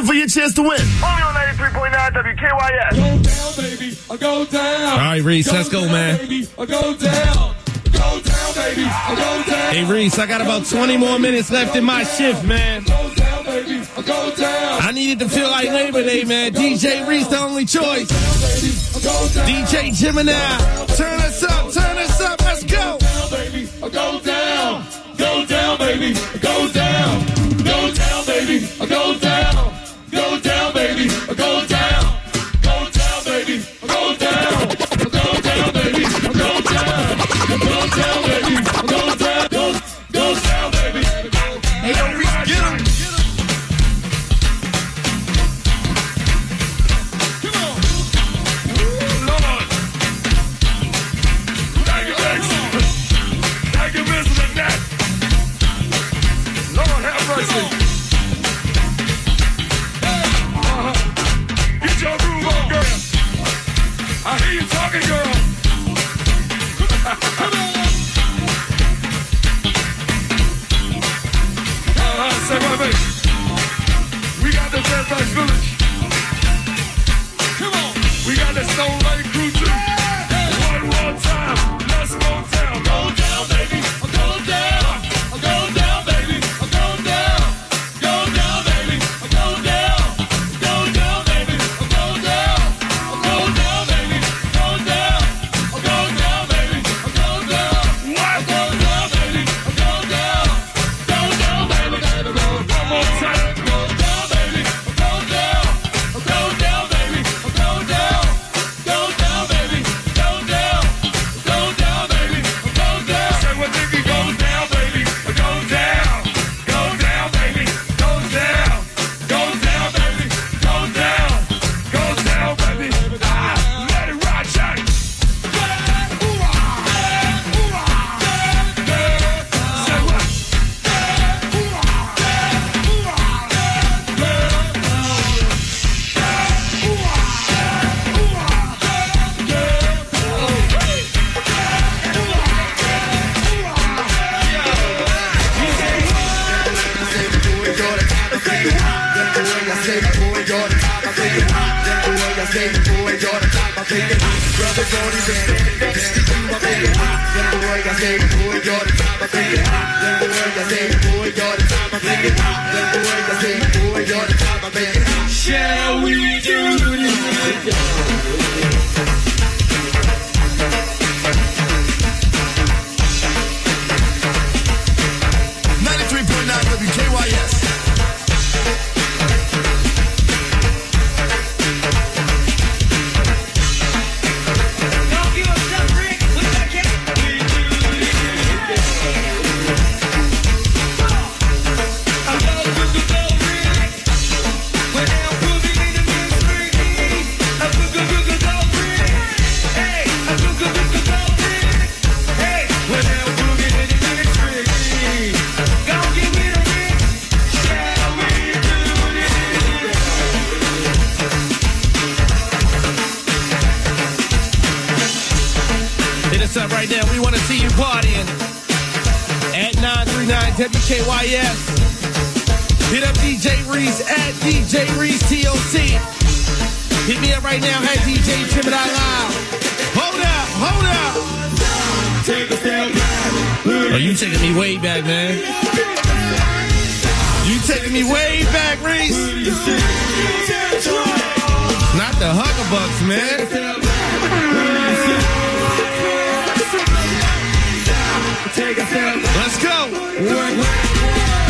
listen for your chance to win. Only on 93.9 WKYS. Go down, baby. I go down. All right, Reese, let's go, down, man. Baby. I go down. Go down, baby. I go down. Hey, Reese, I got about 20 more minutes left in my shift, man. Go down, baby. I go down. I needed to feel like Labor Day, man. DJ Reese, the only choice. Baby. I go down. DJ Gemini, turn us up, turn us up, let's go. down, baby. I go down. Go down, baby. Go down. Go down, baby. I go down. The Shall Hit me up right now at DJ Gemini Live. Hold up, hold up. Step back. Oh, you taking me way back, man. You taking me way back, Reese. Not the Huggerbucks, man. Let's go.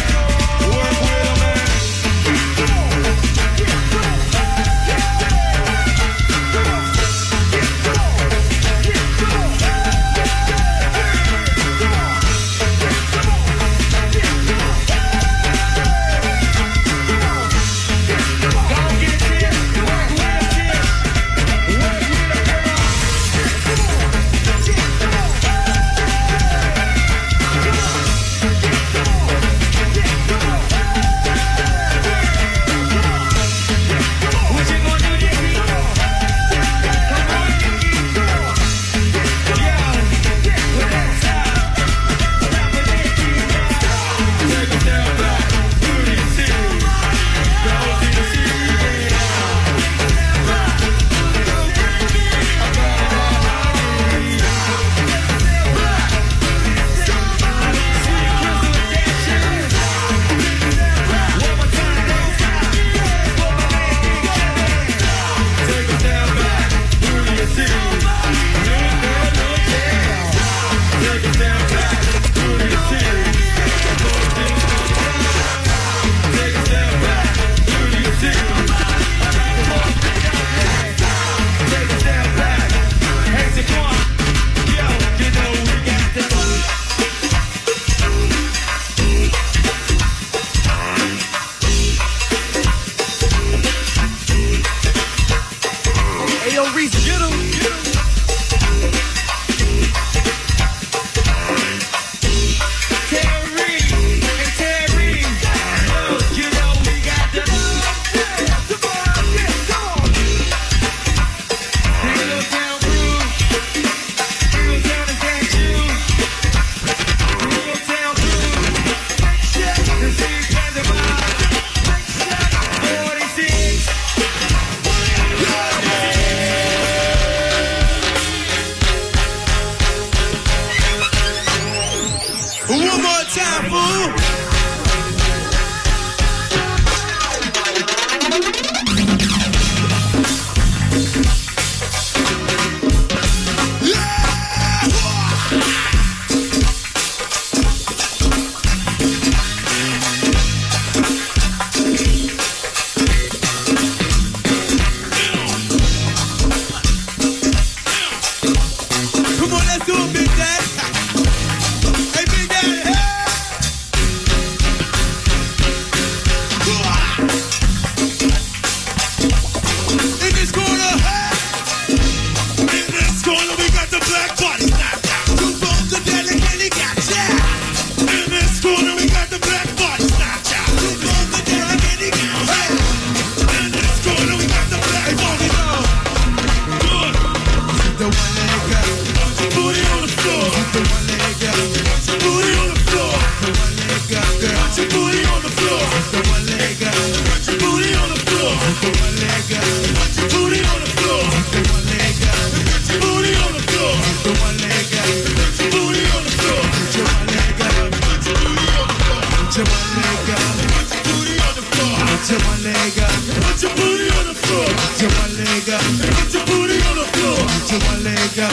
Right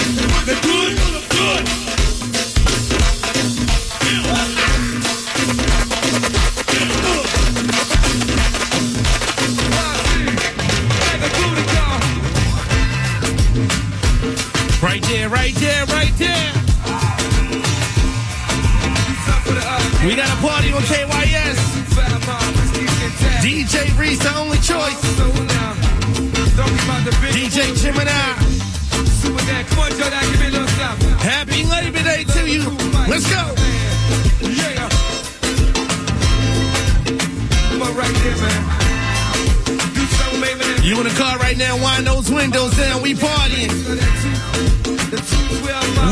there, right there, right there. We got a party on KYS. DJ Reese, the only choice. DJ Gemini. Happy Labor Day to you. Let's go. You in the car right now, wind those windows down. We partying.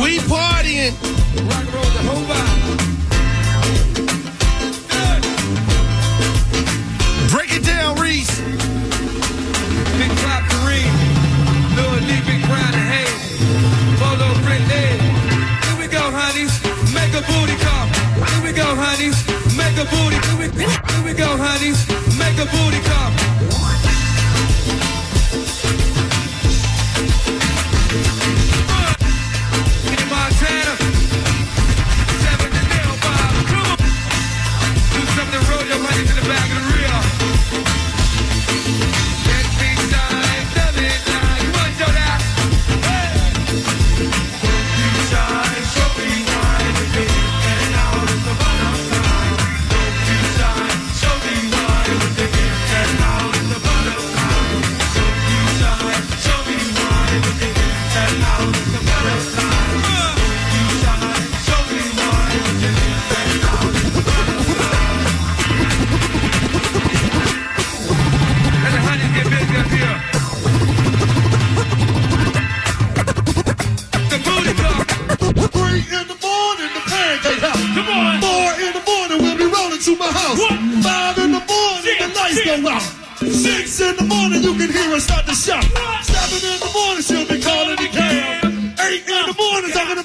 We partying. Booty come. Here we go, honeys, make a booty. Here we, here we go, honeys, make a booty call.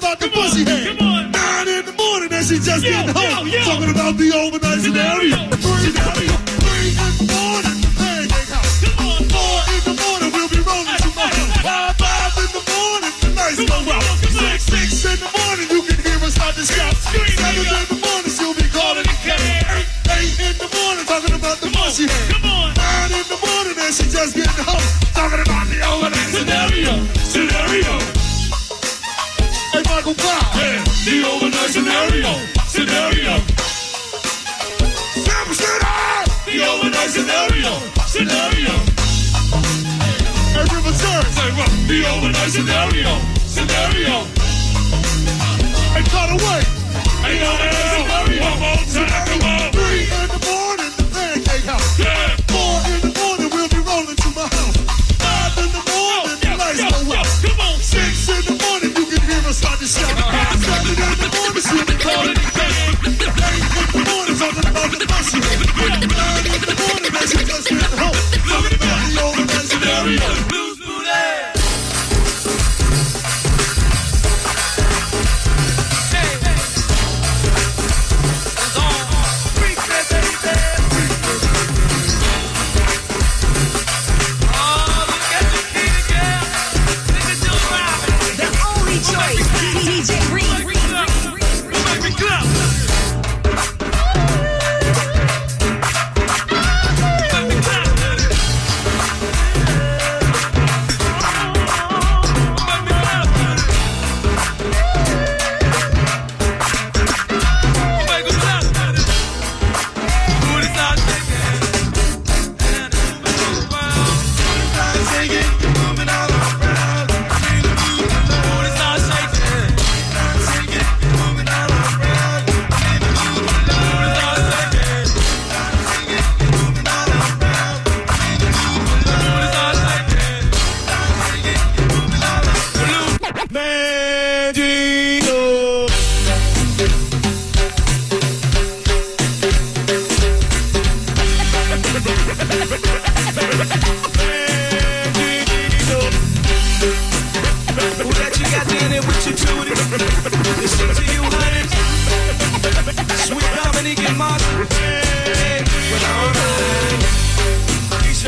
About the pussy head. Nine in the morning, and she just getting home. Talking about the overnight scenario. Three, three in the morning, the pancake house. Four in the morning, we'll be rolling to my house. Five, five in the morning, the lights go out. Six, six in the morning, you can hear us start to shout. Seven in the morning, she'll be calling the. Eight, eight in the morning, talking about the pussy head. Scenario. Scenario. Sam Center. The overnight scenario. Scenario. Church. Say? The overnight scenario. Scenario. Hey, cut away. Hey, overnight scenario. One more time. Come on.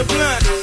Keisha Blunt,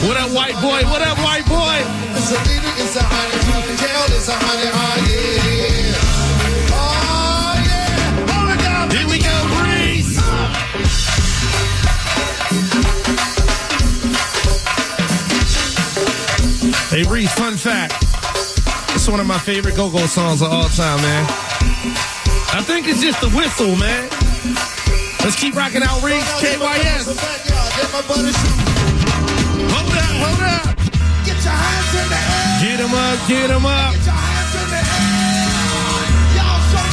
What up, white boy? What up, white boy? It's a leader, it's a honey, Kel is a honey, oh yeah. Oh yeah. Hold it down. Here we go, Reese. Hey, Reese, fun fact. It's one of my favorite go-go songs of all time, man. I think it's just the whistle, man. Let's keep rocking out Reese, KYS. Hold up. Get your hands in the air. Get him up, get him up. Get your hands in the air.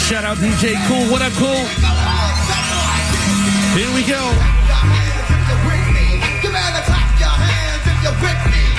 Shout out DJ Cool. What up, Cool? Here we go. Better clap your hands if you're with me.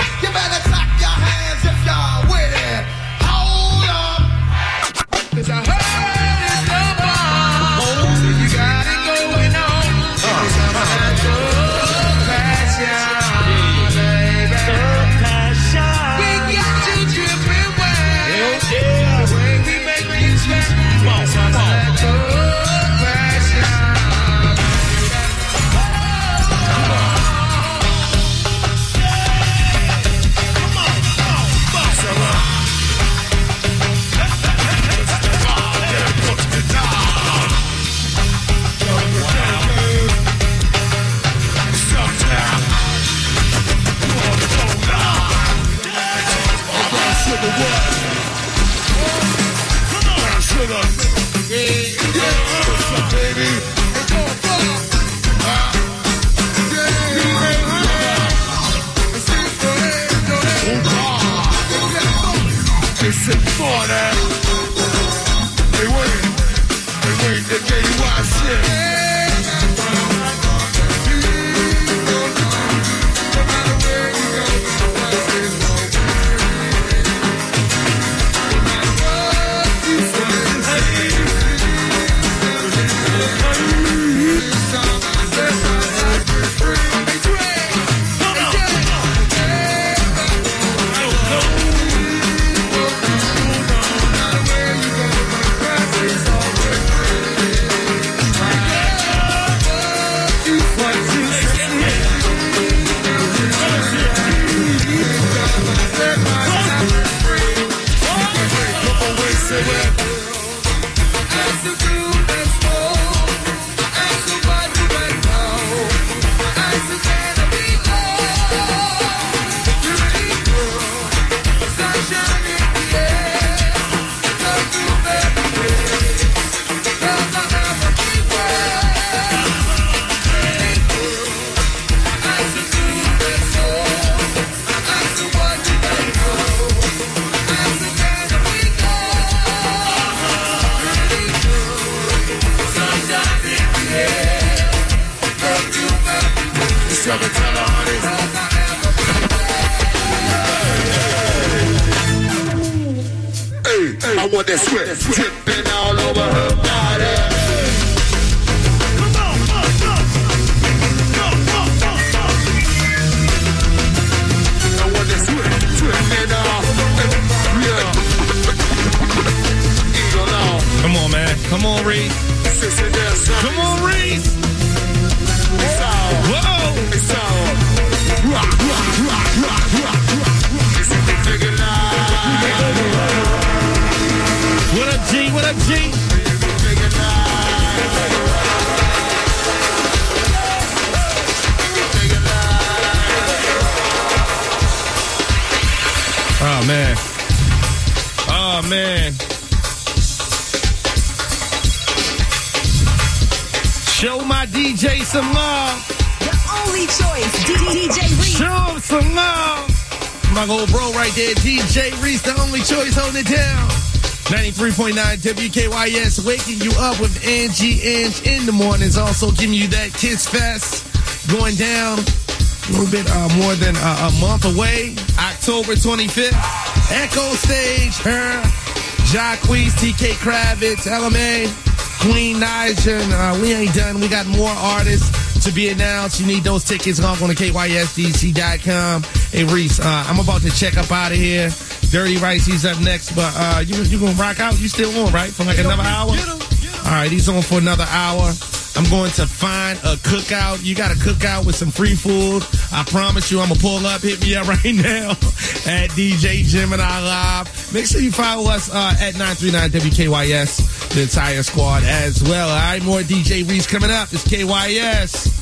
Want that sweat dripping all over her body. Come on. Go, uh, uh. I want that sweat dripping all yeah. Eagle on, Come on, man. Come on, Reese. sissy dance, son. Come on, Reese. It's all, Whoa. it's all. Rock, rock, rock, rock, rock, rock. This is the figure line. What up, G? What up, G? Figure line. Figure line. Oh, man. Oh, man. Show my DJ some love. The only choice. DJ Reese. Show him some love. My old bro right there, DJ Reese, the only choice holding it down. 93.9 WKYS, waking you up with Angie Ange in the mornings. Also giving you that Kiss Fest going down a little bit uh, more than a month away. October 25th. Echo Stage, H.E.R., Jacquees, TK Kravitz, LMA, Queen and, Uh, we ain't done. We got more artists to be announced. You need those tickets. Log on to KYSDC.com. Hey, Reese, uh, I'm about to check up out of here. Dirty Rice, he's up next. But uh, you you gonna rock out? You still on, right? For like another hour? All right, he's on for another hour. I'm going to find a cookout. You got a cookout with some free food. I promise you, I'm gonna pull up. Hit me up right now at DJ Gemini Live. Make sure you follow us uh, at 939 WKYS, the entire squad as well. All right, more DJ Reese coming up. It's KYS.